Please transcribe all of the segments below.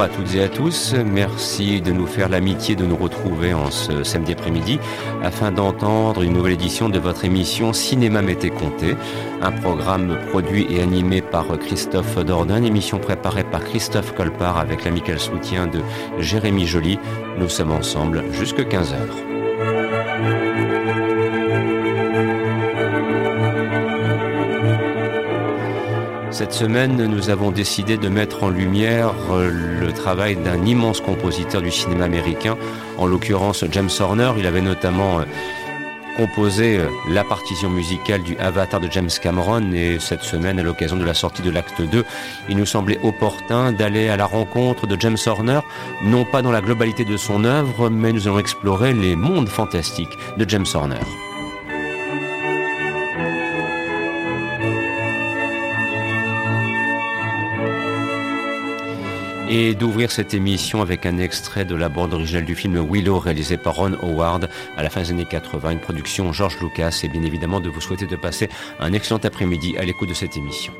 À toutes et à tous. Merci de nous faire l'amitié de nous retrouver en ce samedi après-midi afin d'entendre une nouvelle édition de votre émission Cinéma Mété Comté, un programme produit et animé par Christophe Dordain, émission préparée par Christophe Colpart avec l'amical soutien de Jérémy Joly. Nous sommes ensemble jusque 15 Cette semaine, nous avons décidé de mettre en lumière euh, le travail d'un immense compositeur du cinéma américain, en l'occurrence James Horner. Il avait notamment euh, composé euh, la partition musicale du Avatar de James Cameron et cette semaine, à l'occasion de la sortie de l'acte 2, il nous semblait opportun d'aller à la rencontre de James Horner, non pas dans la globalité de son œuvre, mais nous allons explorer les mondes fantastiques de James Horner. Et d'ouvrir cette émission avec un extrait de la bande originale du film Willow réalisé par Ron Howard à la fin des années 80, une production George Lucas et bien évidemment de vous souhaiter de passer un excellent après-midi à l'écoute de cette émission.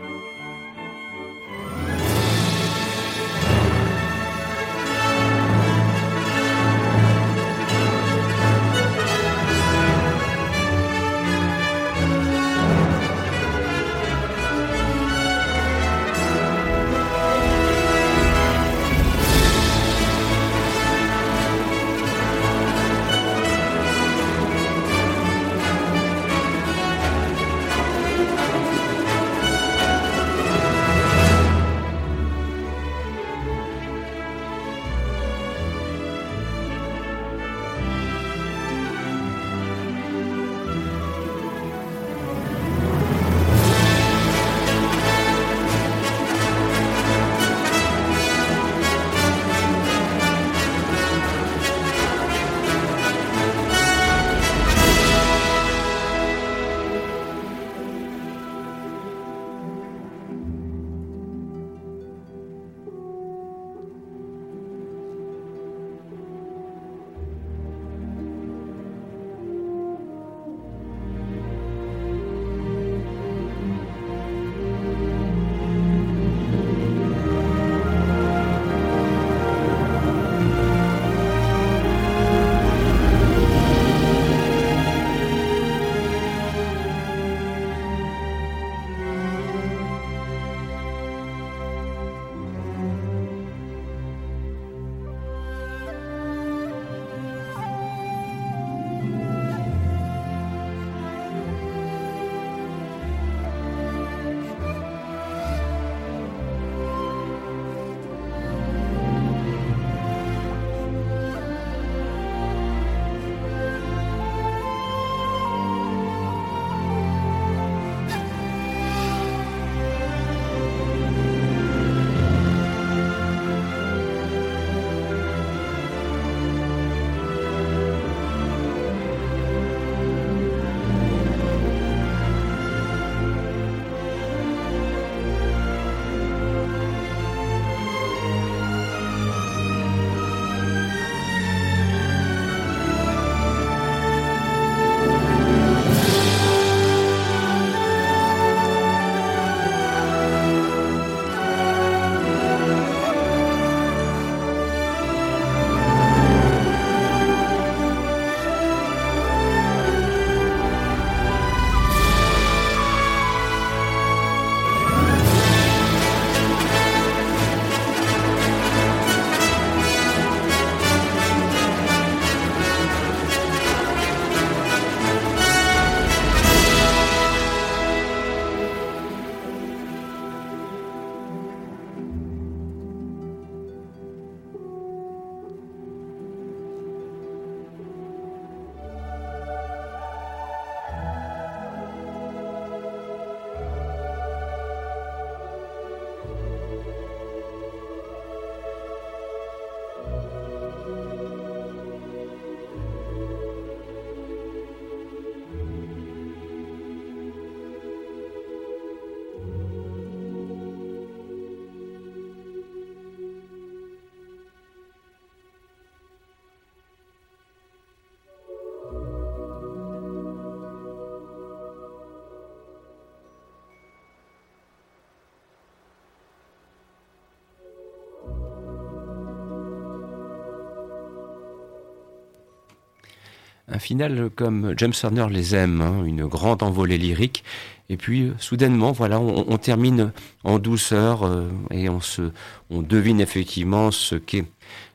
Un final comme James Horner les aime, hein, une grande envolée lyrique. Et puis, soudainement, voilà, on, termine en douceur et on se, on devine effectivement ce qu'est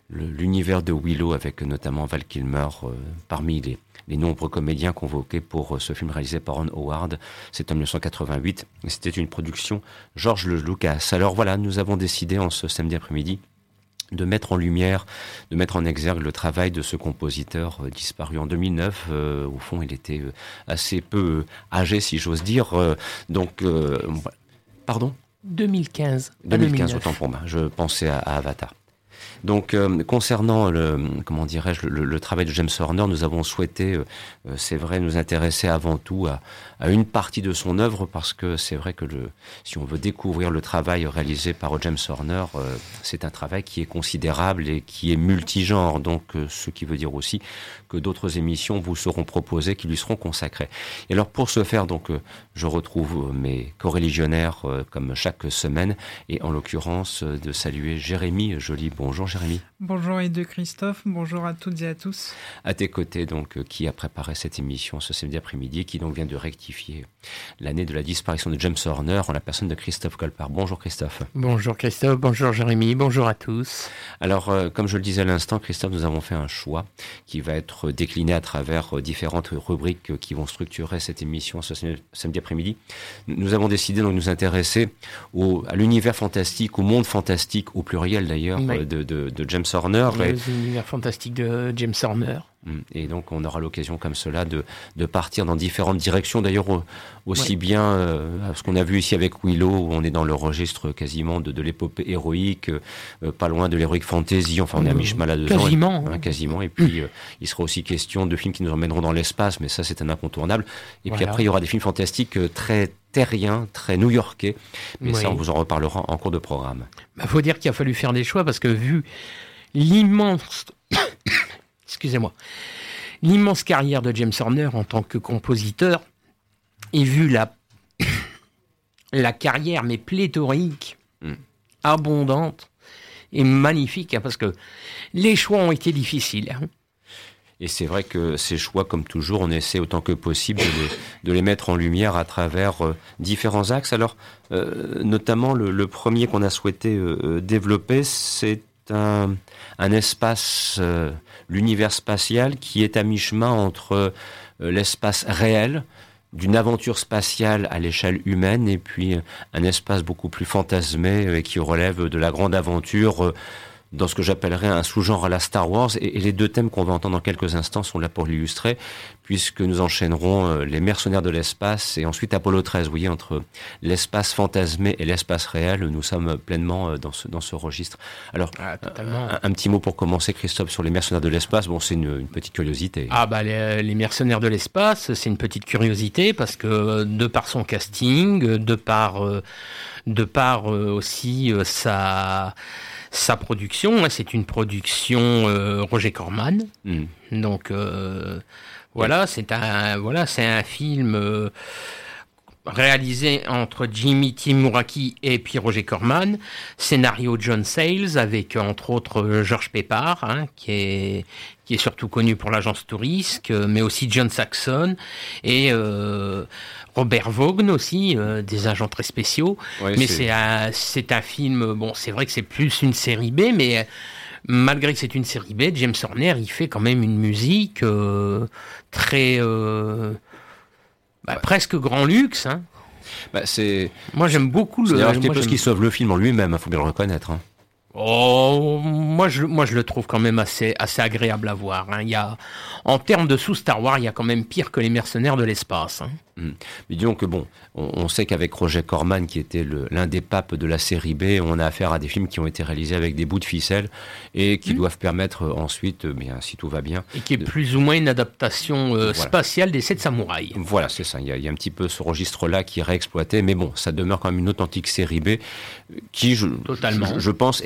l'univers de Willow avec notamment Val Kilmer parmi les, nombreux comédiens convoqués pour euh, ce film réalisé par Ron Howard. C'est en 1988. C'était une production George Lucas. Alors voilà, nous avons décidé en ce samedi après-midi de mettre en lumière, de mettre en exergue le travail de ce compositeur euh, disparu en 2009. Euh, au fond, il était assez peu âgé, si j'ose dire. donc, pardon? 2015. 2015, autant pour moi. Je pensais à Avatar. Donc, euh, concernant le, comment dirais-je, le, travail de James Horner, nous avons souhaité, euh, euh, c'est vrai, nous intéresser avant tout à, une partie de son œuvre parce que c'est vrai que si on veut découvrir le travail réalisé par James Horner, c'est un travail qui est considérable et qui est multigenre. Donc, ce qui veut dire aussi que d'autres émissions vous seront proposées qui lui seront consacrées. Et alors, pour ce faire, donc, je retrouve mes coreligionnaires comme chaque semaine et en l'occurrence de saluer Jérémy Joly. Bonjour. Bonjour Jérémy. Bonjour et de Christophe, bonjour à toutes et à tous. À tes côtés, donc, euh, qui a préparé cette émission ce samedi après-midi, qui donc vient de rectifier l'année de la disparition de James Horner en la personne de Christophe Colpart. Bonjour Christophe. Bonjour Christophe, bonjour Jérémy, bonjour à tous. Alors, euh, comme je le disais à l'instant, Christophe, nous avons fait un choix qui va être décliné à travers euh, différentes rubriques qui vont structurer cette émission ce samedi après-midi. Nous avons décidé de nous intéresser au, à l'univers fantastique, au monde fantastique, au pluriel d'ailleurs, de, de, James Horner. L'univers fantastique de James Horner. Mm. Et donc on aura l'occasion comme cela de, de partir dans différentes directions. D'ailleurs aussi bien euh, ce qu'on a vu ici avec Willow, où on est dans le registre quasiment de, de l'épopée héroïque, euh, pas loin de l'héroïque fantasy. Enfin on est à mi-chemin là-dedans. Quasiment. Hein, quasiment. Et puis euh, il sera aussi question de films qui nous emmèneront dans l'espace, mais ça c'est un incontournable. Et puis après il y aura des films fantastiques très terriens, très new-yorkais. Mais ça on vous en reparlera en cours de programme. Il bah, faut dire qu'il a fallu faire des choix parce que vu l'immense excusez-moi, l'immense carrière de James Horner en tant que compositeur, et vu la, la carrière, mais pléthorique, hmm. abondante et magnifique, hein, parce que les choix ont été difficiles. Hein. Et c'est vrai que ces choix, comme toujours, on essaie autant que possible de les, mettre en lumière à travers euh, différents axes. Alors, euh, notamment, le, premier qu'on a souhaité euh, développer, c'est un, un espace, l'univers spatial, qui est à mi-chemin entre l'espace réel, d'une aventure spatiale à l'échelle humaine, et puis un espace beaucoup plus fantasmé et qui relève de la grande aventure dans ce que j'appellerais un sous-genre à la Star Wars. Et, les deux thèmes qu'on va entendre dans quelques instants sont là pour l'illustrer, puisque nous enchaînerons euh, les mercenaires de l'espace et ensuite Apollo 13. Vous voyez, entre l'espace fantasmé et l'espace réel, nous sommes pleinement euh, dans ce, dans ce registre. Alors, ah, un, petit mot pour commencer, Christophe, sur les mercenaires de l'espace. Bon, c'est une, petite curiosité. Ah bah les, mercenaires de l'espace, c'est une petite curiosité parce que de par son casting, de par, euh, de par aussi sa sa production, hein, c'est une production euh, Roger Corman. Hmm. Donc euh, voilà, c'est un voilà, c'est un film euh, réalisé entre Jimmy Timuraki et puis Roger Corman, scénario John Sayles avec entre autres Georges Pépard, hein, qui est qui est surtout connu pour l'agence Tourisque, mais aussi John Saxon et Robert Vaughn aussi, euh, des agents très spéciaux. mais c'est un, c'est un film, bon, c'est vrai que c'est plus une série B, mais euh, malgré que c'est une série B, James Horner, il fait quand même une musique euh, très. Bah, presque grand luxe. Hein. Bah, c'est... Moi, j'aime beaucoup le. C'est quelque chose qui sauve le film en lui-même, il hein, faut bien le reconnaître. Hein. Oh, moi je, moi je le trouve quand même assez, assez agréable à voir. Hein. Il y a, en termes de sous Star Wars, il y a quand même pire que les mercenaires de l'espace. Hein. Hmm. Mais disons que bon, on, sait qu'avec Roger Corman, qui était l'un des papes de la série B, on a affaire à des films qui ont été réalisés avec des bouts de ficelle et qui hmm. doivent permettre euh, ensuite, euh, bien, si tout va bien. Et qui est plus ou moins une adaptation euh, spatiale des Sept Samouraïs. Voilà, c'est ça. Il y, a, il y, a, un petit peu ce registre-là qui est réexploité, mais bon, ça demeure quand même une authentique série B qui, je, Totalement. je, pense,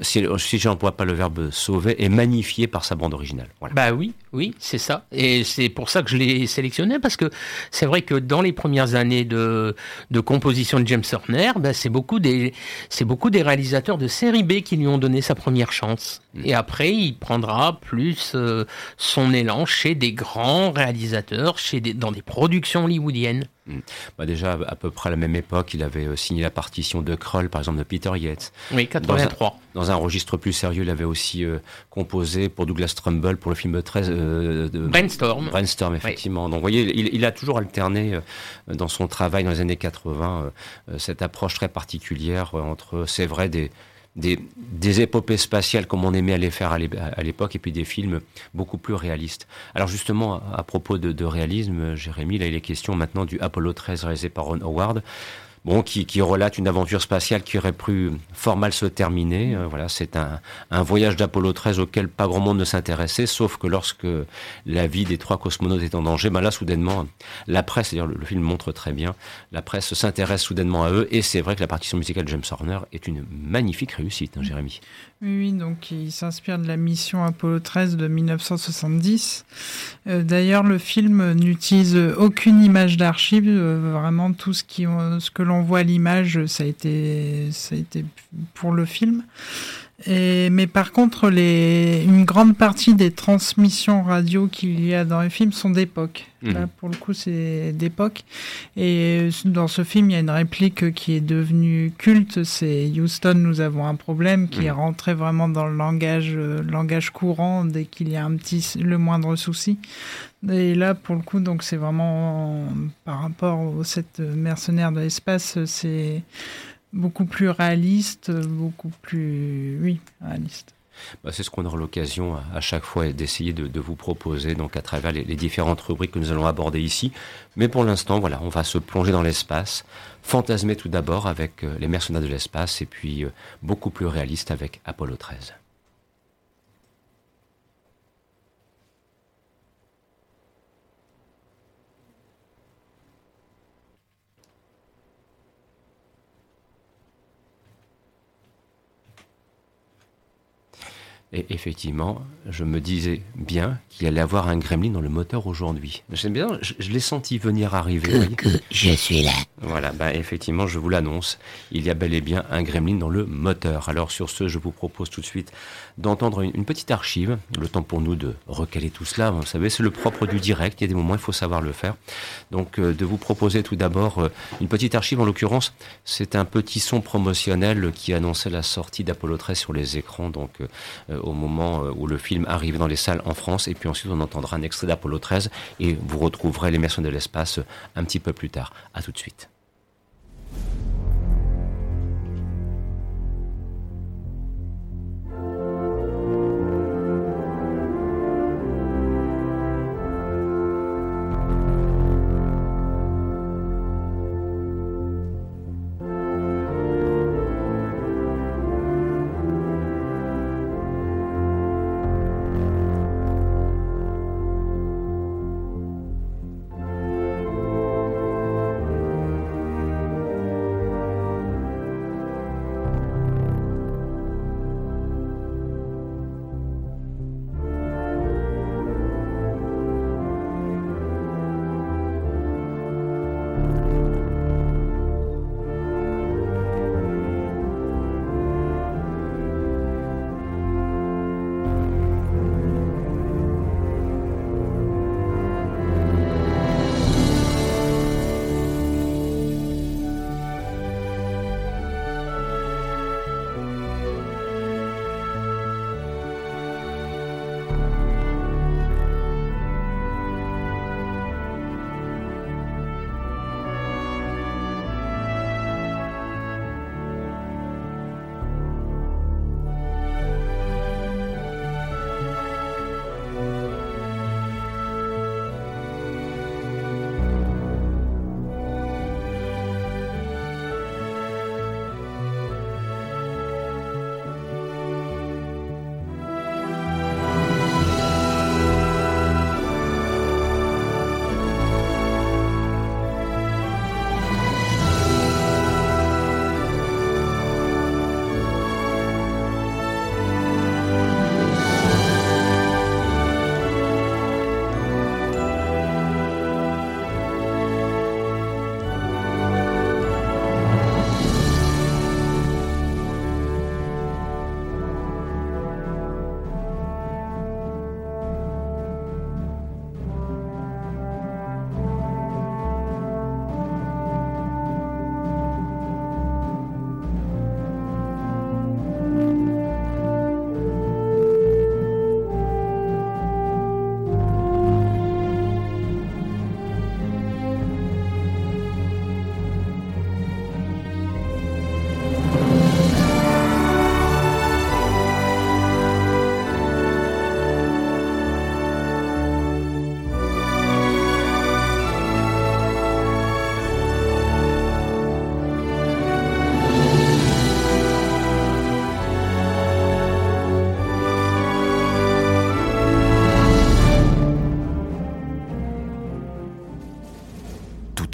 si, si j'emploie pas le verbe sauver, est magnifiée par sa bande originale. Bah oui, oui, c'est ça. Et c'est pour ça que je l'ai sélectionné parce que c'est vrai que dans les premières années de, composition de James Horner, bah, c'est beaucoup beaucoup des réalisateurs de série B qui lui ont donné sa première chance. Mm. Et après, il prendra plus euh, son élan chez des grands réalisateurs, chez des, dans des productions hollywoodiennes. Mm. Bah déjà, à peu près à la même époque, il avait euh, signé la partition de Kroll, par exemple, de Peter Yates. Oui, 83. Dans un, registre plus sérieux, il avait aussi euh, composé pour Douglas Trumbull pour le film 13. de Brainstorm. Brainstorm, effectivement. Donc, vous voyez, il, il, a toujours alterné dans son travail dans les années 80 cette approche très particulière entre, c'est vrai, des des, épopées spatiales comme on aimait aller faire à l'époque, et puis des films beaucoup plus réalistes. Alors justement, à, propos de, de, réalisme, Jérémy, là il est question maintenant du Apollo 13 réalisé par Ron Howard bon, qui, relate une aventure spatiale qui aurait pu fort mal se terminer. Euh, voilà, c'est un, voyage d'Apollo 13 auquel pas grand monde ne s'intéressait, sauf que lorsque la vie des trois cosmonautes est en danger, ben là, soudainement, la presse, c'est-à-dire le, film montre très bien, la presse s'intéresse soudainement à eux, et c'est vrai que la partition musicale de James Horner est une magnifique réussite, hein, Jérémy. Oui, donc il s'inspire de la mission Apollo 13 de 1970. Euh, d'ailleurs, le film n'utilise aucune image d'archive. Euh, vraiment, tout ce, qui, ce que l'on voit à l'image, ça a été, ça a été pour le film. Et, mais par contre, les, une grande partie des transmissions radio qu'il y a dans les films sont d'époque. Mhm. Là, pour le coup, c'est d'époque. Et dans ce film, il y a une réplique qui est devenue culte. C'est Houston, nous avons un problème, qui est mhm. rentré vraiment dans le langage, euh, langage courant dès qu'il y a un petit, le moindre souci. Et là, pour le coup, donc c'est vraiment par rapport au cette mercenaire de l'espace, c'est beaucoup plus réaliste, beaucoup plus, oui, réaliste. Bah, c'est ce qu'on aura l'occasion à, chaque fois d'essayer de, vous proposer donc à travers les, différentes rubriques que nous allons aborder ici. Mais pour l'instant, voilà, on va se plonger dans l'espace, fantasmer tout d'abord avec euh, les mercenaires de l'espace et puis euh, beaucoup plus réaliste avec Apollo 13. Et effectivement, je me disais bien qu'il allait avoir un gremlin dans le moteur aujourd'hui. J'aime bien, je, l'ai senti venir arriver. Que, je suis là. Voilà, ben effectivement, je vous l'annonce, il y a bel et bien un gremlin dans le moteur. Alors sur ce, je vous propose tout de suite d'entendre une, petite archive, le temps pour nous de recaler tout cela. Vous savez, c'est le propre du direct, il y a des moments, il faut savoir le faire. Donc euh, de vous proposer tout d'abord euh, une petite archive, en l'occurrence, c'est un petit son promotionnel qui annonçait la sortie d'Apollo 13 sur les écrans. Donc euh, au moment où le film arrive dans les salles en France. Et puis ensuite, on entendra un extrait d'Apollo 13 et vous retrouverez l'émersion de l'espace un petit peu plus tard. À tout de suite.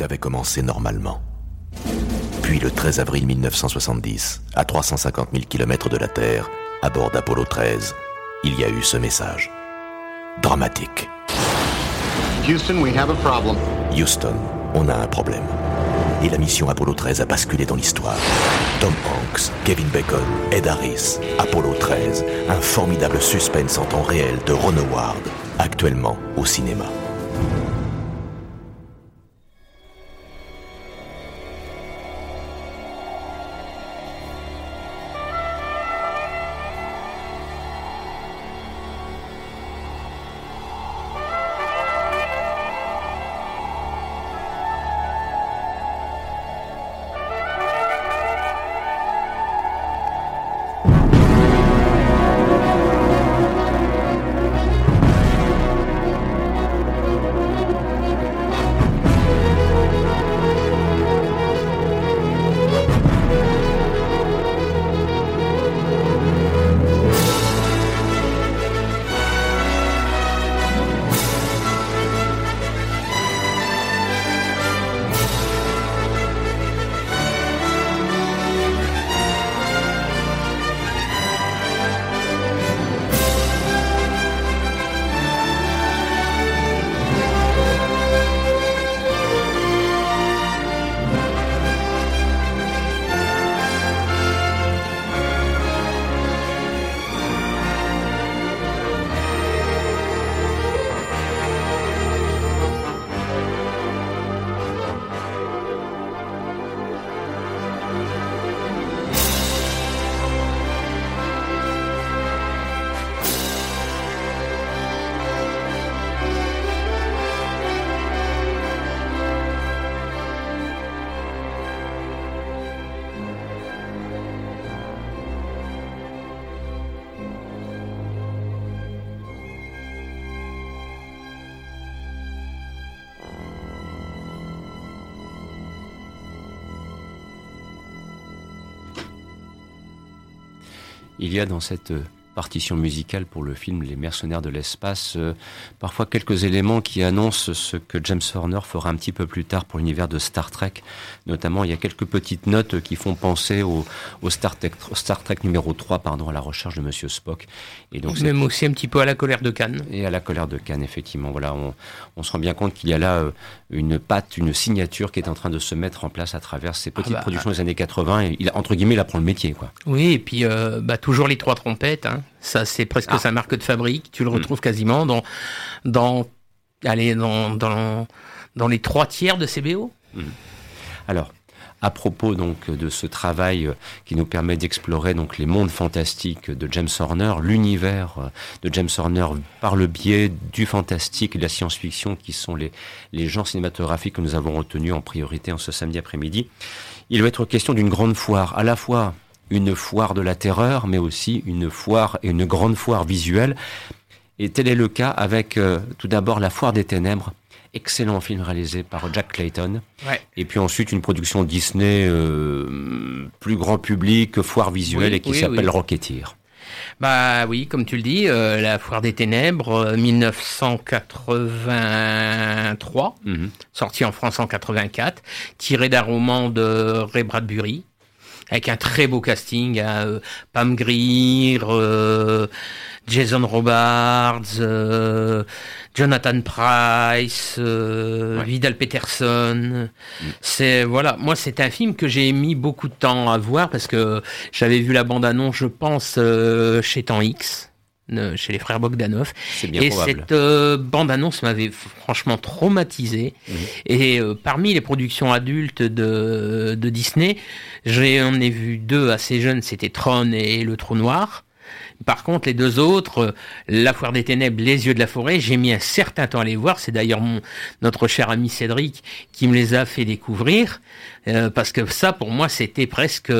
Avait commencé normalement. Puis le 13 avril 1970, à 350 000 km de la Terre, à bord d'Apollo 13, il y a eu ce message. Dramatique. Houston, we have a problem. Houston, on a un problème. Et la mission Apollo 13 a basculé dans l'histoire. Tom Hanks, Kevin Bacon, Ed Harris, Apollo 13, un formidable suspense en temps réel de Ron Howard, actuellement au cinéma. Il y a dans cette euh, partition musicale pour le film Les mercenaires de l'espace, euh, parfois quelques éléments qui annoncent ce que James Horner fera un petit peu plus tard pour l'univers de Star Trek. Notamment, il y a quelques petites notes qui font penser au, Star, Trek, Star Trek numéro 3, pardon, à la recherche de Monsieur Spock. Et donc, Même aussi un petit peu à la colère de Cannes. Et à la colère de Cannes, effectivement. Voilà, on, on se rend bien compte qu'il y a là euh, une patte, une signature qui est en train de se mettre en place à travers ces petites ah bah, productions des années 80. Et il, entre guillemets, il apprend le métier, quoi. Oui, et puis euh, bah, toujours les trois trompettes. Hein. Ça, c'est presque ah. sa marque de fabrique. Tu le mm. retrouves quasiment dans, dans, allez, dans, dans, dans les trois tiers de CBO. Mm. Alors, à propos donc de ce travail qui nous permet d'explorer donc les mondes fantastiques de James Horner, l'univers de James Horner par le biais du fantastique et de la science-fiction qui sont les, les genres cinématographiques que nous avons retenus en priorité en ce samedi après-midi. Il va être question d'une grande foire, à la fois une foire de la terreur, mais aussi une foire et une grande foire visuelle. Et tel est le cas avec euh, tout d'abord la foire des ténèbres, excellent film réalisé par Jack Clayton. Et puis ensuite une production Disney euh, plus grand public, foire visuelle et qui s'appelle Rocketeer. Bah oui, comme tu le dis, euh, la Foire des Ténèbres, 1983, mhm. sorti en France en 84, tiré d'un roman de Ray Bradbury, avec un très beau casting, à euh, Pam Grier, euh, Jason Robards, euh, Jonathan Price, Vidal Peterson. Mm. C'est voilà, moi c'est un film que j'ai mis beaucoup de temps à voir parce que j'avais vu la bande annonce, je pense, chez Temps X chez les frères Bogdanov. et cette euh, bande-annonce m'avait franchement traumatisé. Mhm. Et euh, parmi les productions adultes de, de Disney, j'en ai vu deux assez jeunes, c'était Tron et Le Trou Noir. Par contre, les deux autres, euh, La Foire des Ténèbres, Les Yeux de la Forêt, j'ai mis un certain temps à les voir. C'est d'ailleurs notre cher ami Cédric qui me les a fait découvrir. Euh, parce que ça, pour moi, c'était presque,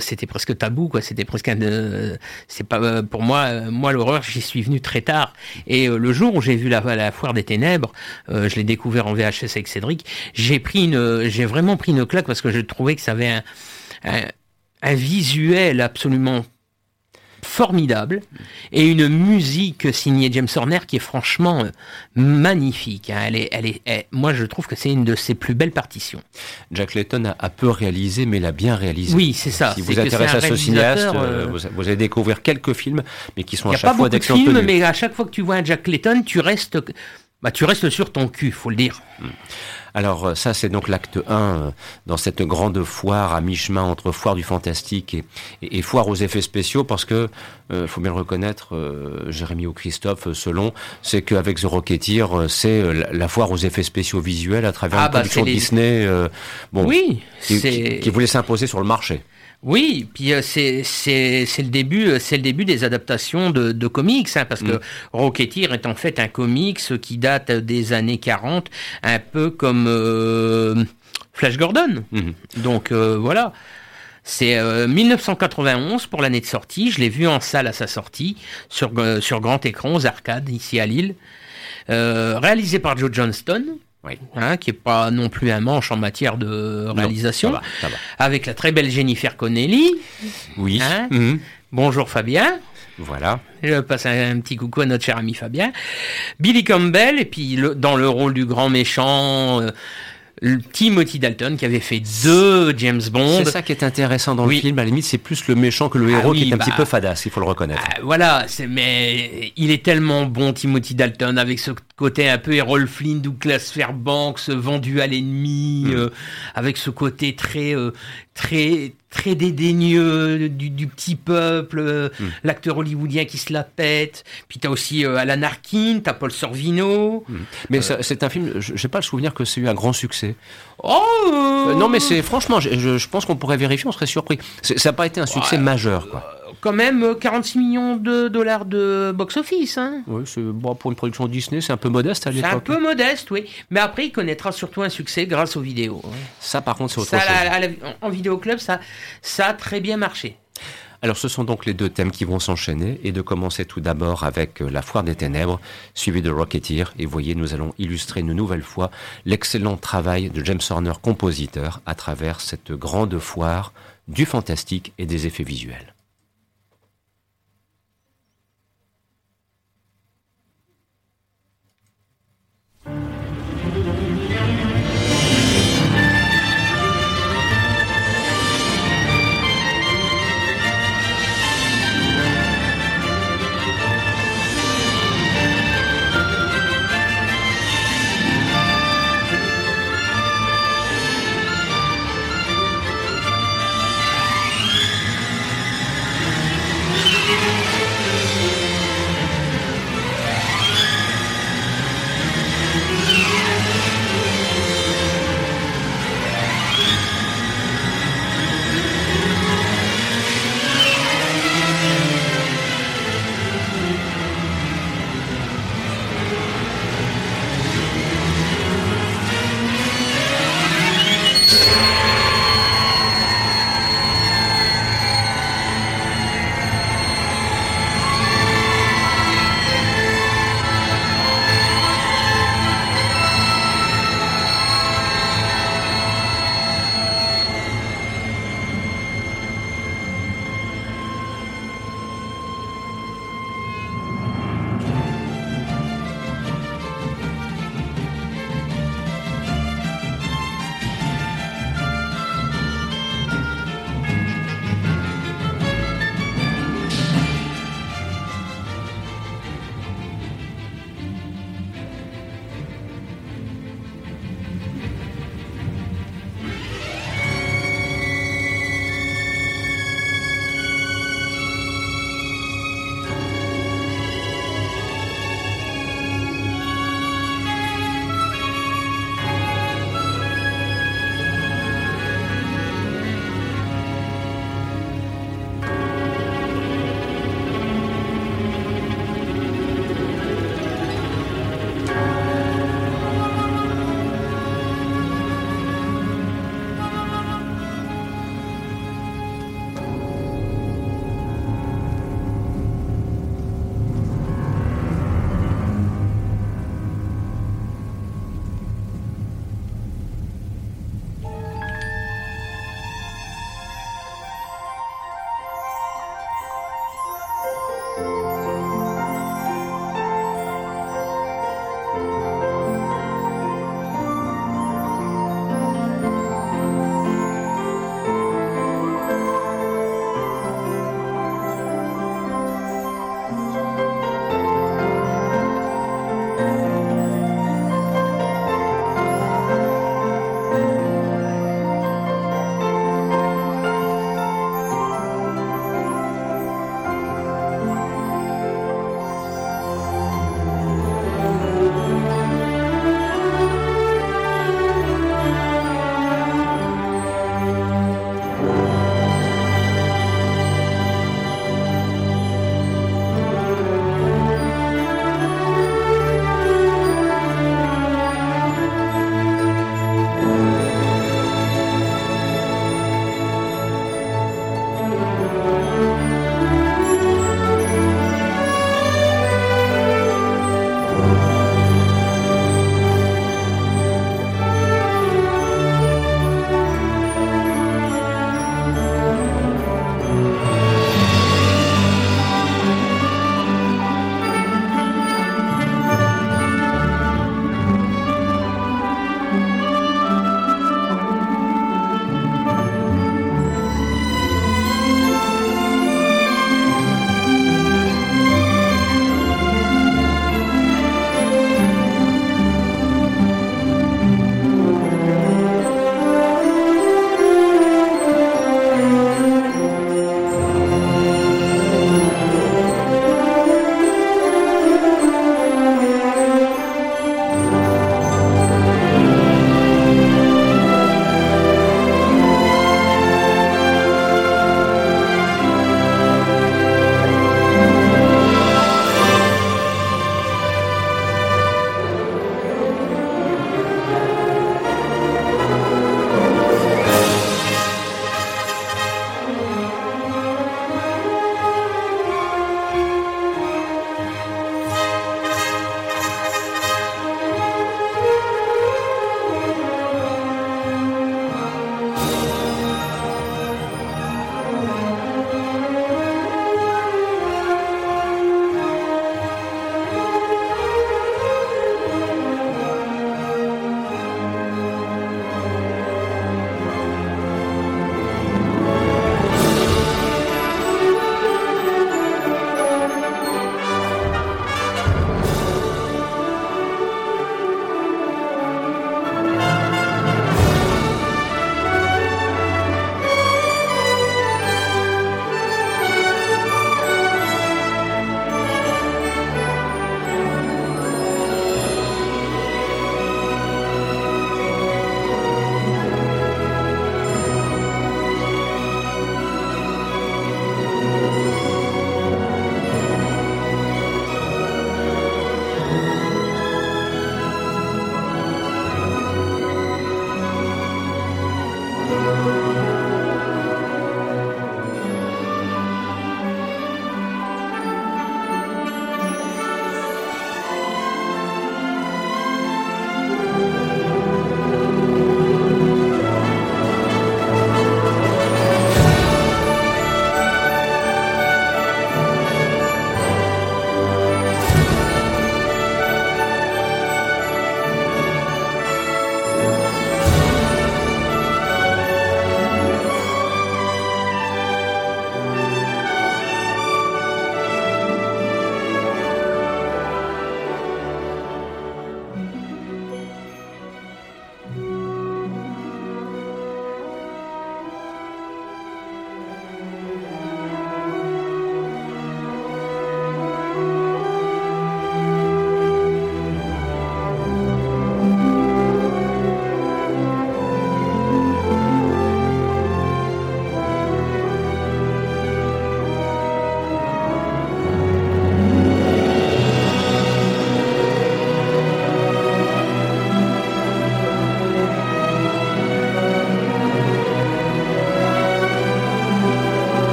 c'était presque tabou, quoi. C'était presque euh, c'est pas, pour moi, moi, l'horreur, j'y suis venu très tard. Et le jour où j'ai vu la, la Foire des Ténèbres, je l'ai découvert en VHS avec Cédric, j'ai pris une, j'ai vraiment pris une claque parce que je trouvais que ça avait un, un, un visuel absolument formidable et une musique signée James Horner qui est franchement euh, magnifique. hein. Elle est, elle est, elle- moi, je trouve que c'est une de ses plus belles partitions. Jack Layton a, a peu réalisé, mais il a bien réalisé. Oui, c'est ça. Si vous intéressez à ce cinéaste, euh, euh, vous, allez découvrir quelques films, mais qui sont à chaque pas fois beaucoup de d'excellente films, mais à chaque fois que tu vois un Jack Layton, tu restes, bah, tu restes sur ton cul, faut le dire. Alors euh, ça, c'est donc l'acte 1 euh, dans cette grande foire à mi-chemin entre foire du fantastique et, et- et foire aux effets spéciaux, parce que, euh, faut bien le reconnaître, euh, Jérémy ou Christophe, selon, c'est qu'avec The Rocketeer, c'est la, la foire aux effets spéciaux visuels à travers Ah, une bah, production les- Disney, euh, bon, Oui, qui, c'est. qui- qui voulait s'imposer sur le marché. Oui, puis euh, c'est c'est c'est le début euh, c'est le début des adaptations de, de comics hein, parce que Mm. Rocketeer est en fait un comics qui date des années 40, un peu comme euh, Flash Gordon. Mhm. Donc euh, voilà. C'est euh, 1991 pour l'année de sortie. Je l'ai vu en salle à sa sortie sur euh, sur grand écran aux arcades ici à Lille. Euh, réalisé par Joe Johnston, Oui. hein, qui est pas non plus un manche en matière de Non, réalisation, ça va, ça va. avec la très belle Jennifer Connelly. Oui. Hein Mhm. Bonjour Fabien. Voilà. Je passe un, un petit coucou à notre cher ami Fabien. Billy Campbell, et puis le- dans le rôle du grand méchant, euh, Timothy Dalton, qui avait fait deux James Bond. C'est ça qui est intéressant dans Oui. le film. À la limite, c'est plus le méchant que le Ah héros oui, qui est un bah. petit peu fadasse, il faut le reconnaître. Ah, voilà, c'est mais il est tellement bon Timothy Dalton avec ce côté un peu Errol Flynn, Douglas Fairbanks vendu à l'ennemi, Mm. euh, avec ce côté très euh, très très dédaigneux du, du petit peuple, euh, Mm. l'acteur hollywoodien qui se la pète. Puis t'as aussi euh, Alan Arkin, t'as Paul Sorvino. Mais ça- c'est un film, je n'ai pas le souvenir que c'est eu un grand succès. Oh Euh, non, mais c'est franchement, je, je- je pense qu'on pourrait vérifier, on serait surpris. Ça n'a pas été un succès Ouais. majeur, quoi. Quand même euh, 46 millions de dollars de box-office. Hein. Oui, bon, pour une production Disney, c'est un peu modeste à C'est un l'époque. peu modeste, oui. Mais après, il connaîtra surtout un succès grâce aux vidéos. hein. Ça, par contre, c'est autre Ça, chose. la- la- en vidéoclub, ça, ça a très bien marché. Alors, ce sont donc les deux thèmes qui vont s'enchaîner et de commencer tout d'abord avec euh, la foire des ténèbres, suivi de Rocketeer. Et vous voyez, nous allons illustrer une nouvelle fois l'excellent travail de James Horner, compositeur, à travers cette grande foire du fantastique et des effets visuels.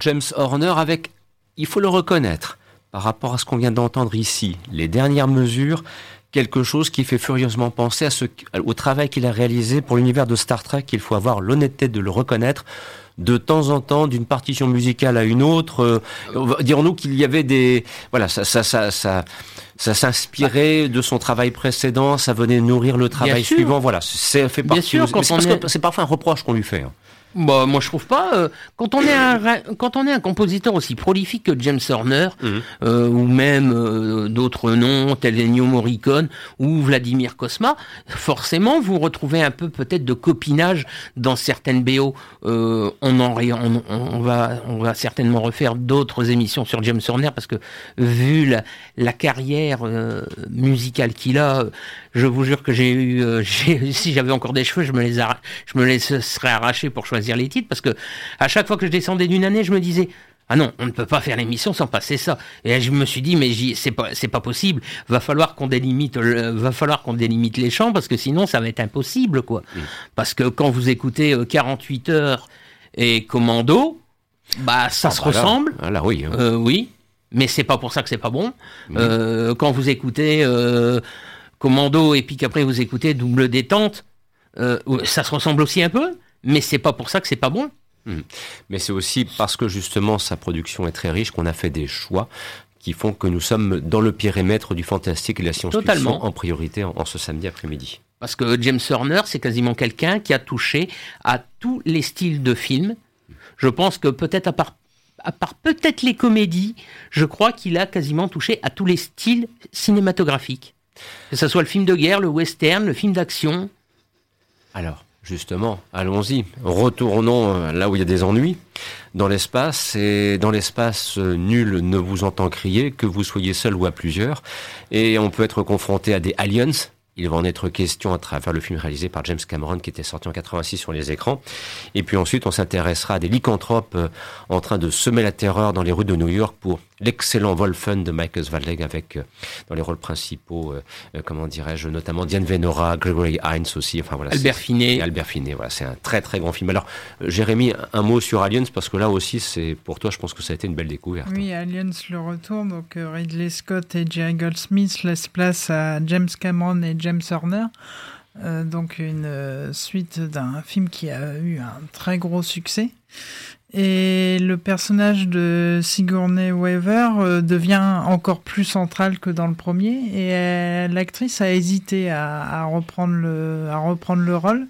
James Horner avec, il faut le reconnaître, par rapport à ce qu'on vient d'entendre ici, les dernières mesures, quelque chose qui fait furieusement penser à ce, au travail qu'il a réalisé pour l'univers de Star Trek. Il faut avoir l'honnêteté de le reconnaître. De temps en temps, d'une partition musicale à une autre, euh, dirons-nous qu'il y avait des, voilà, ça, ça, ça, ça, ça s'inspirait de son travail précédent, ça venait nourrir le travail suivant. Voilà, c'est fait partie. Bien sûr, c'est parfois un reproche qu'on lui fait. Hein. Bah, moi, je trouve pas. Euh, quand on est un quand on est un compositeur aussi prolifique que James Horner, mhm. euh, ou même euh, d'autres noms tels Ennio Morricone ou Vladimir Kosma, forcément, vous retrouvez un peu peut-être de copinage dans certaines BO. on en on, on, va on va certainement refaire d'autres émissions sur James Horner parce que vu la, la carrière musicale qu'il a, je vous jure que j'ai eu, si j'avais encore des cheveux, je me les, je me les serais arrachés pour choisir les titres, parce que à chaque fois que je descendais d'une année, je me disais, ah non, on ne peut pas faire l'émission sans passer ça. Et je me suis dit, mais c'est pas, c'est pas possible. Va falloir qu'on délimite, va falloir qu'on délimite les champs parce que sinon ça va être impossible, quoi. Parce que quand vous écoutez 48 euh, heures et Commando, bah ça ah, se ressemble. Ah, là, oui. Hein. Euh, oui. Mais c'est pas pour ça que c'est pas bon. quand vous écoutez commando et puis qu'après vous écoutez double détente, euh, ça se ressemble aussi un peu, mais c'est pas pour ça que c'est pas bon. Hmm. Mais c'est aussi parce que justement sa production est très riche qu'on a fait des choix qui font que nous sommes dans le périmètre du fantastique et de la science-fiction en priorité en, ce samedi après-midi. Parce que James Horner, c'est quasiment quelqu'un qui a touché à tous les styles de films. Je pense que peut-être à part, à part peut-être les comédies, je crois qu'il a quasiment touché à tous les styles cinématographiques. Que ce soit le film de guerre, le western, le film d'action. Alors, justement, allons-y. Retournons euh, là où il y a des ennuis. Dans l'espace, et dans l'espace, euh, nul ne vous entend crier, que vous soyez seul ou à plusieurs. Et on peut être confronté à des aliens, il va en être question à travers le film réalisé par James Cameron qui était sorti en 86 sur les écrans. Et puis ensuite, on s'intéressera à des lycanthropes euh, en train de semer la terreur dans les rues de New York pour l'excellent Wolfen de Michael Zwaldeg avec euh, dans les rôles principaux, euh, comment dirais-je, notamment Diane Venora, Gregory Hines aussi. Enfin voilà. Albert Finet. Albert Finet. Voilà, c'est un très très grand film. Alors, Jérémy, un mot sur Aliens parce que là aussi, c'est pour toi, je pense que ça a été une belle découverte. Oui, Aliens le retour. Donc Ridley Scott et Jerry Goldsmith laissent place à James Cameron et James James. Euh, donc une euh, suite d'un film qui a eu un très gros succès. Et le personnage de Sigourney Weaver euh, devient encore plus central que dans le premier. Et l'actrice a hésité à, reprendre le, à reprendre le rôle.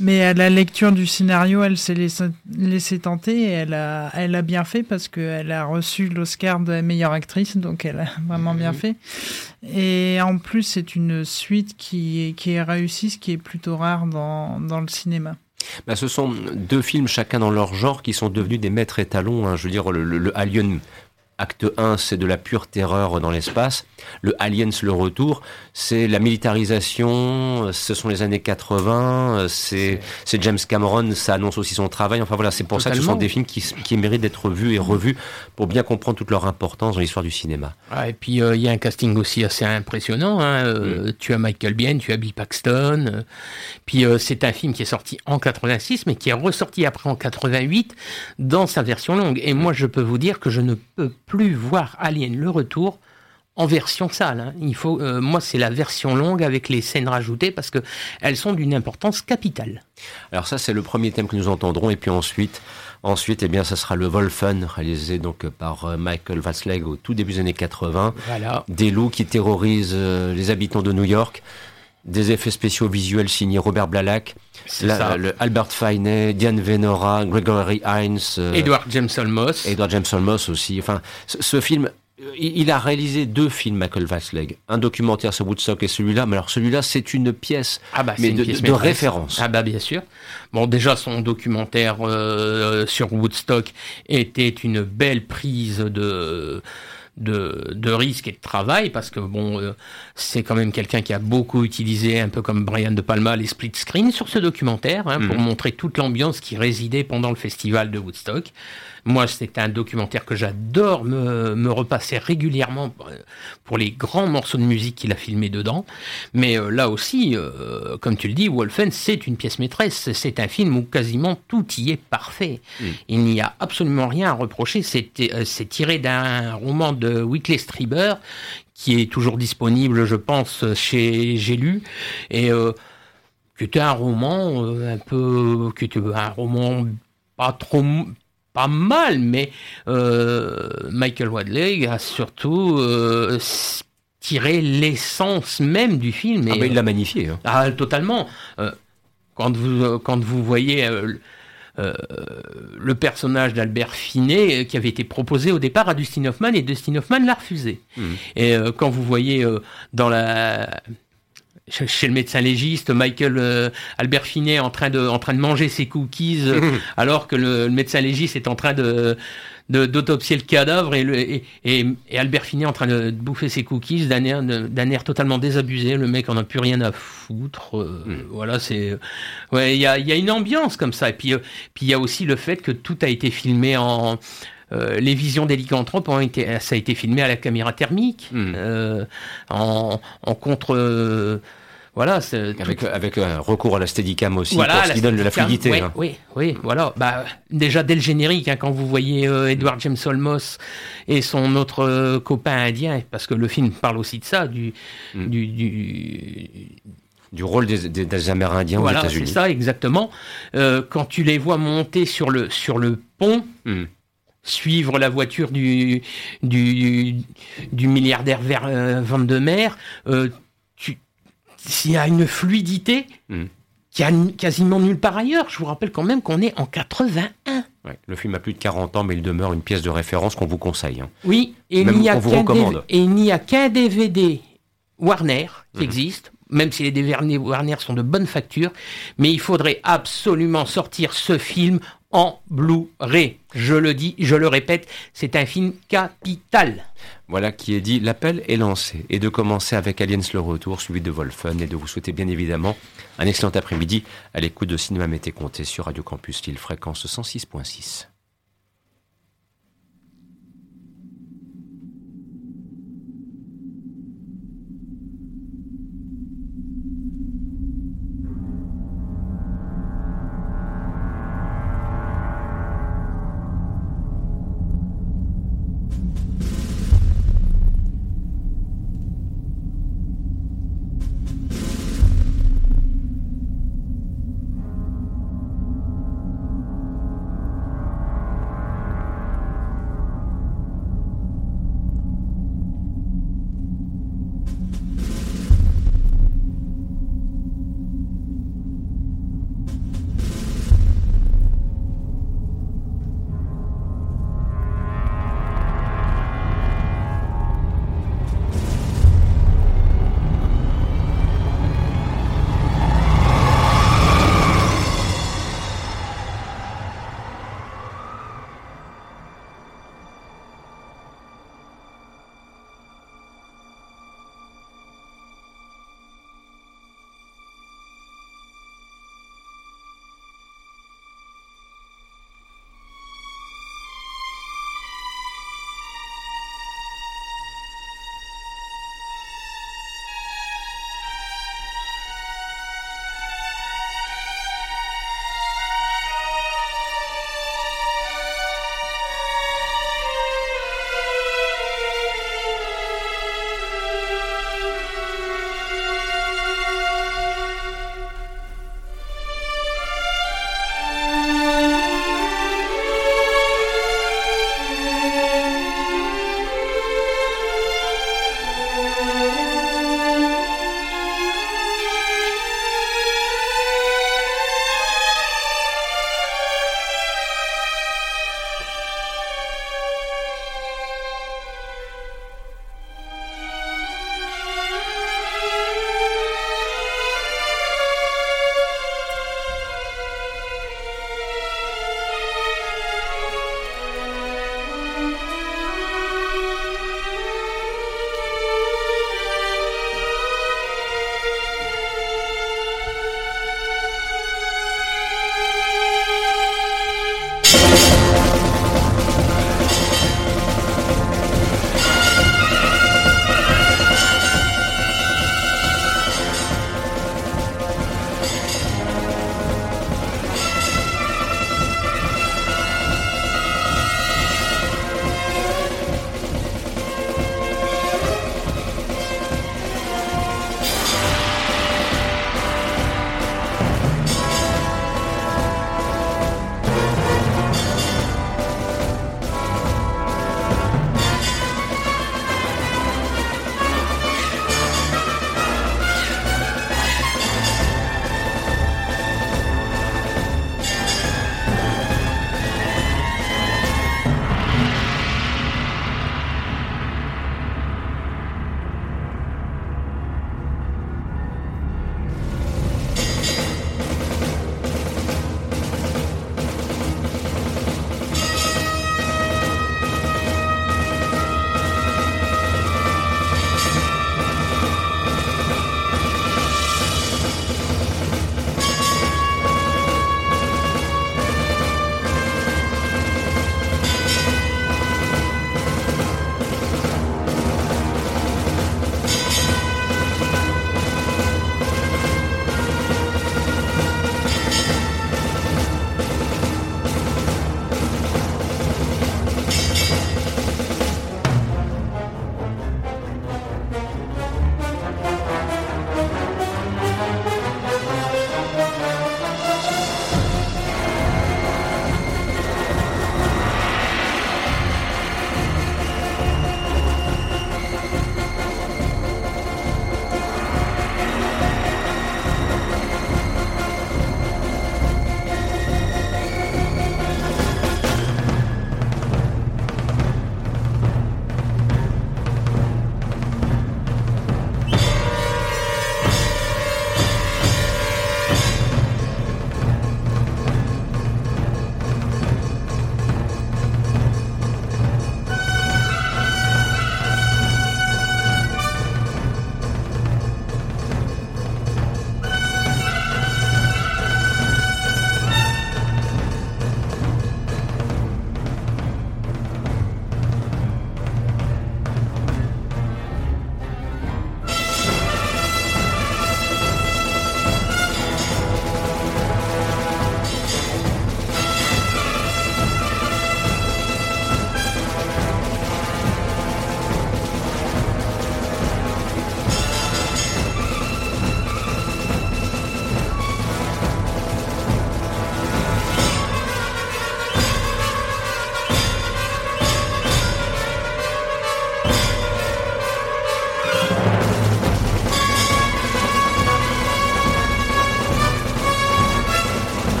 Mais à la lecture du scénario, elle s'est laissée tenter et elle a, elle a bien fait parce qu'elle a reçu l'Oscar de la meilleure actrice. Donc elle a vraiment bien mhm. fait. Et en plus, c'est une suite qui, qui est réussie, ce qui est plutôt rare dans, dans le cinéma. Bah, ce sont deux films, chacun dans leur genre, qui sont devenus des maîtres étalons. Hein. Je veux dire, le, le Alien Acte 1, c'est de la pure terreur dans l'espace. Le Aliens, le retour, c'est la militarisation, ce sont les années 80, c'est James Cameron, ça annonce aussi son travail. Enfin voilà, c'est pour ça que ce sont des films qui, qui méritent d'être vus et revus pour bien comprendre toute leur importance dans l'histoire du cinéma. et puis euh, il y a un casting aussi assez impressionnant. Hein. Euh, mm. Tu as Michael Biehn, tu as Bill Paxton. Euh, puis c'est un film qui est sorti en 86, mais qui est ressorti après en 88 dans sa version longue. Et moi, je peux vous dire que je ne peux plus voir Alien le retour en version sale. Hein. Il faut, euh, moi, c'est la version longue avec les scènes rajoutées parce que elles sont d'une importance capitale. Alors ça, c'est le premier thème que nous entendrons, et puis ensuite, ensuite, eh bien, ça sera le Wolfen réalisé donc par euh, Michael Vasleg au tout début des années 80. Voilà. Des loups qui terrorisent euh, les habitants de New York. Des effets spéciaux visuels signés Robert Blalack, le Albert Finney, Diane Venora, Gregory Hines, Edward James Olmos, Edward James Olmos aussi. Enfin, ce film il a réalisé deux films, Michael Vasleg. Un documentaire sur Woodstock et celui-là. Mais alors celui-là, c'est une pièce, ah bah, mais de, référence. Ah bah bien sûr. Bon, déjà son documentaire euh, sur Woodstock était une belle prise de de, de risque et de travail parce que bon, euh, c'est quand même quelqu'un qui a beaucoup utilisé, un peu comme Brian De Palma, les split screens sur ce documentaire hein, pour Mhm. montrer toute l'ambiance qui résidait pendant le festival de Woodstock. Moi, c'est un documentaire que j'adore me, me repasser régulièrement euh, pour les grands morceaux de musique qu'il a filmé dedans. Mais euh, là aussi, euh, comme tu le dis, Wolfen, c'est une pièce maîtresse. C'est un film où quasiment tout y est parfait. Il n'y a absolument rien à reprocher. C'est euh, tiré d'un roman de Whitley Strieber qui est toujours disponible, je pense, chez J'ai lu. Et qui était un roman un peu. qui était un roman pas trop. Pas mal, mais euh, Michael Wadley a surtout euh, tiré l'essence même du film. Ah, bah, il l'a magnifié. hein. ah, totalement. Euh, quand vous euh, quand vous voyez euh, euh, le personnage d'Albert Finet euh, qui avait été proposé au départ à Dustin Hoffman et Dustin Hoffman l'a refusé. Mhm. Et euh, quand vous voyez euh, dans la chez le médecin légiste, Michael euh, Albert Finet en train de en train de manger ses cookies euh, alors que le, le médecin légiste est en train de d'autopsier le cadavre et, le, et, et, et Albert Finet en train de bouffer ses cookies d'un air, d'un air totalement désabusé. Le mec en a plus rien à foutre. euh, Voilà, c'est ouais, il y a, il y a une ambiance comme ça. Et puis euh, puis il y a aussi le fait que tout a été filmé en euh, les visions des lycanthropes ont été, ça a été filmé à la caméra thermique, Mhm. euh, en, en contre, euh, voilà, tout- Avec, avec un recours à la Steadicam aussi, voilà, pour ce qui donne de la fluidité. Oui, hein. oui, oui, voilà. Bah, déjà dès le générique, hein, quand vous voyez euh, Edward James Olmos et son autre copain indien, parce que le film parle aussi de ça, du, Mm. du, du, Du rôle des, des- des Amérindiens aux voilà, c'est États-Unis. ça exactement. Euh, quand tu les vois monter sur le sur le pont, Hmm. Suivre la voiture du du, du milliardaire vers euh, Van de Mer, euh, tu s'il y a une fluidité Hmm. qui a quasiment nulle part ailleurs. Je vous rappelle quand même qu'on est en 81. Ouais, Le film a plus de 40 ans, mais il demeure une pièce de référence qu'on vous conseille. hein. Oui, et il n'y a qu'un recommande. DV et il n'y a qu'un DVD Warner qui Mhm. existe, même si les DVD Warner sont de bonne facture, mais il faudrait absolument sortir ce film en Blu-ray. Je le dis, je le répète, c'est un film capital. Voilà qui est dit, l'appel est lancé. Et de commencer avec Aliens le retour, suivi de Wolfen, et de vous souhaiter bien évidemment un excellent après-midi à l'écoute de Cinéma Mété Comté sur Radio Campus Lille, fréquence 106.6.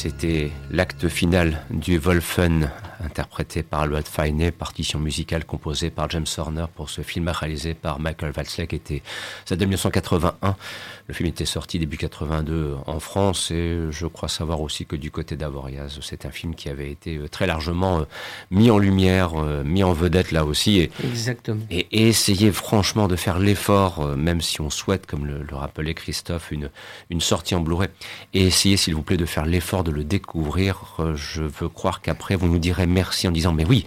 C'était l'acte final du Wolfen, interprété par Lloyd Fine, partition musicale composée par James Horner pour ce film réalisé par Michael Waltzek, était ça de 1981. Le film était sorti début 82 en France et je crois savoir aussi que du côté d'Avoriaz, c'est un film qui avait été très largement euh, mis en lumière, euh, mis en vedette là aussi. Et, Exactement. Et, et essayer franchement de faire l'effort, euh, même si on souhaite, comme le, le rappelait Christophe, une, une sortie en Blu-ray, et essayer s'il vous plaît de faire l'effort de le découvrir. Je veux croire qu'après vous nous direz merci en disant mais oui,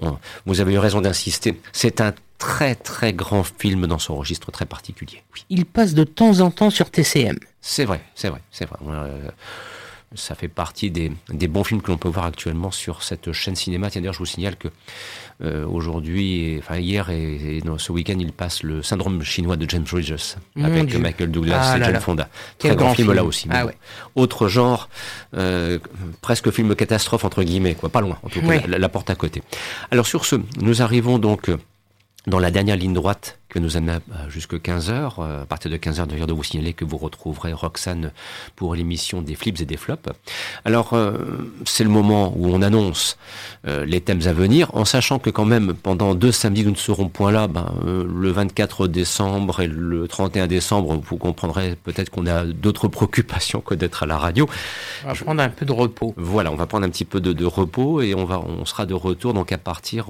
on, vous avez eu raison d'insister. C'est un très très grand film dans son registre très particulier. Oui. Il passe de temps en temps sur TCM. C'est vrai, c'est vrai, c'est vrai. Euh, ça fait partie des, des bons films que l'on peut voir actuellement sur cette chaîne cinéma. Tiens, d'ailleurs, je vous signale que euh, aujourd'hui, enfin hier et, et dans ce week-end, il passe le syndrome chinois de James Bridges Mon avec Dieu. Michael Douglas Ah et là Jane là. Fonda. Quel Très grand, grand film, film. là aussi. Ah ouais. Autre genre, euh, presque film catastrophe entre guillemets, quoi. Pas loin, en tout cas, Oui. la, la porte à côté. Alors sur ce, nous arrivons donc dans la dernière ligne droite que nous amène à- jusque 15h. À partir de 15h, d'ailleurs, de vous signaler que vous retrouverez Roxane pour l'émission des flips et des flops. Alors, euh, c'est le moment où on annonce euh, les thèmes à venir, en sachant que quand même, pendant deux samedis, nous ne serons point là. Ben, euh, le 24 décembre et le 31 décembre, vous comprendrez peut-être qu'on a d'autres préoccupations que d'être à la radio. On va prendre un peu de repos. Voilà, on va prendre un petit peu de, de repos et on va, on sera de retour donc à partir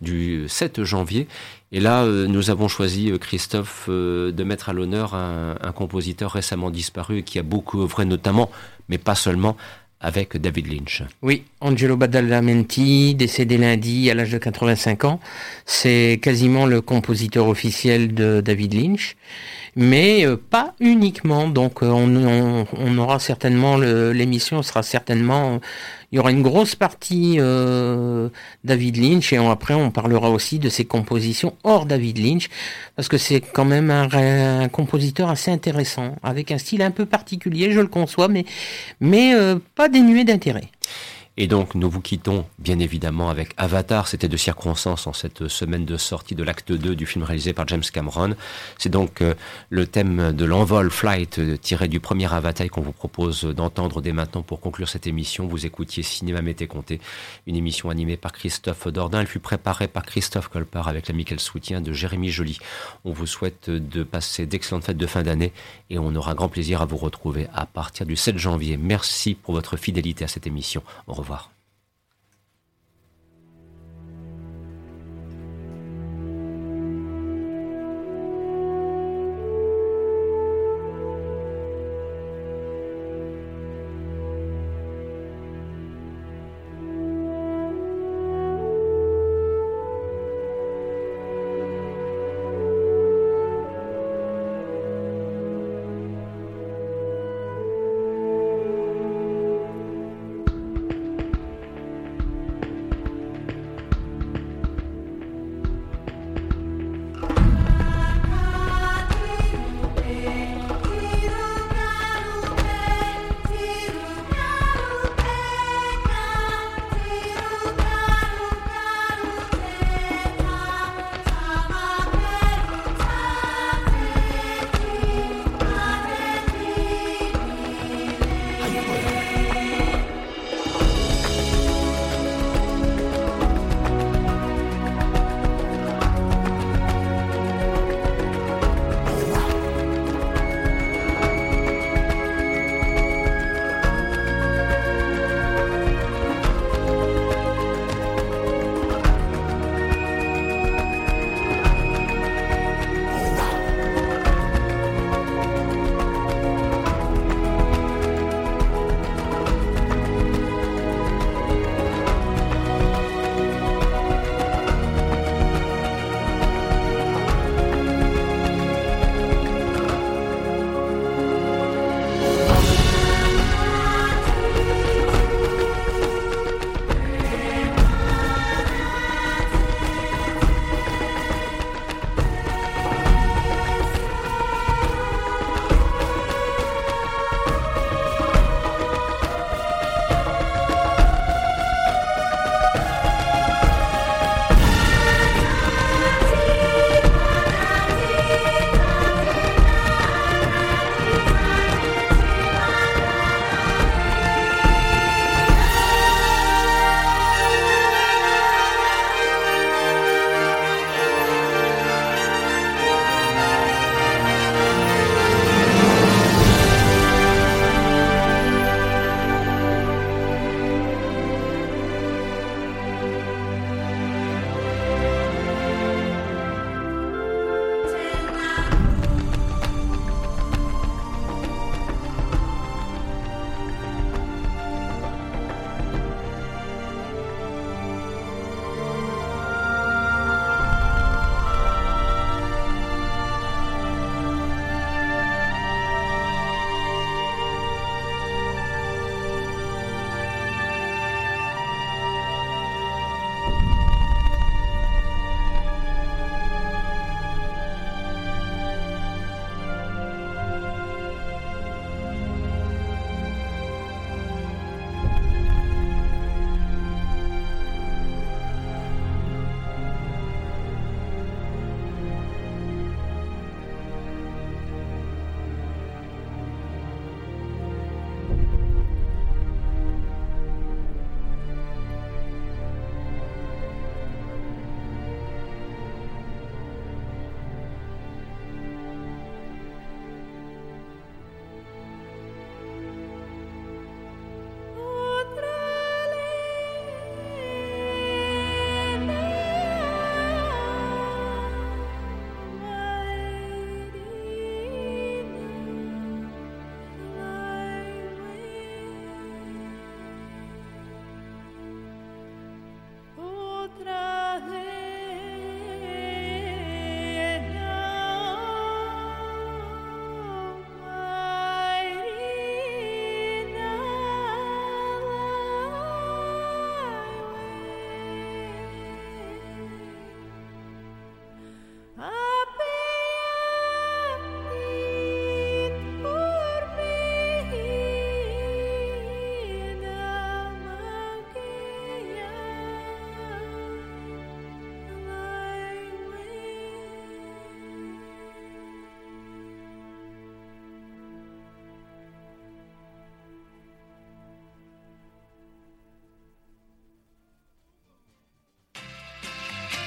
du 7 janvier. Et là, euh, nous avons choisi, euh, Christophe, euh, de mettre à l'honneur un, un compositeur récemment disparu qui a beaucoup œuvré, notamment, mais pas seulement, avec David Lynch. Oui, Angelo Badalamenti, décédé lundi à l'âge de 85 ans, c'est quasiment le compositeur officiel de David Lynch, mais euh, pas uniquement. Donc euh, on, aura certainement l'émission sera certainement, il y aura une grosse partie euh, David Lynch et après on parlera aussi de ses compositions hors David Lynch parce que c'est quand même un, compositeur assez intéressant avec un style un peu particulier, je le conçois, mais mais pas dénué d'intérêt. Et donc, nous vous quittons, bien évidemment, avec Avatar. C'était de circonstance en cette semaine de sortie de l'acte 2 du film réalisé par James Cameron. C'est donc euh, le thème de l'envol Flight euh, tiré du premier Avatar qu'on vous propose d'entendre dès maintenant pour conclure cette émission. Vous écoutiez Cinéma Mété Comté, une émission animée par Christophe Dordain. Elle fut préparée par Christophe Colpart avec l'amical soutien de Jérémy Joly. On vous souhaite de passer d'excellentes fêtes de fin d'année et on aura grand plaisir à vous retrouver à partir du 7 janvier. Merci pour votre fidélité à cette émission. Au revoir.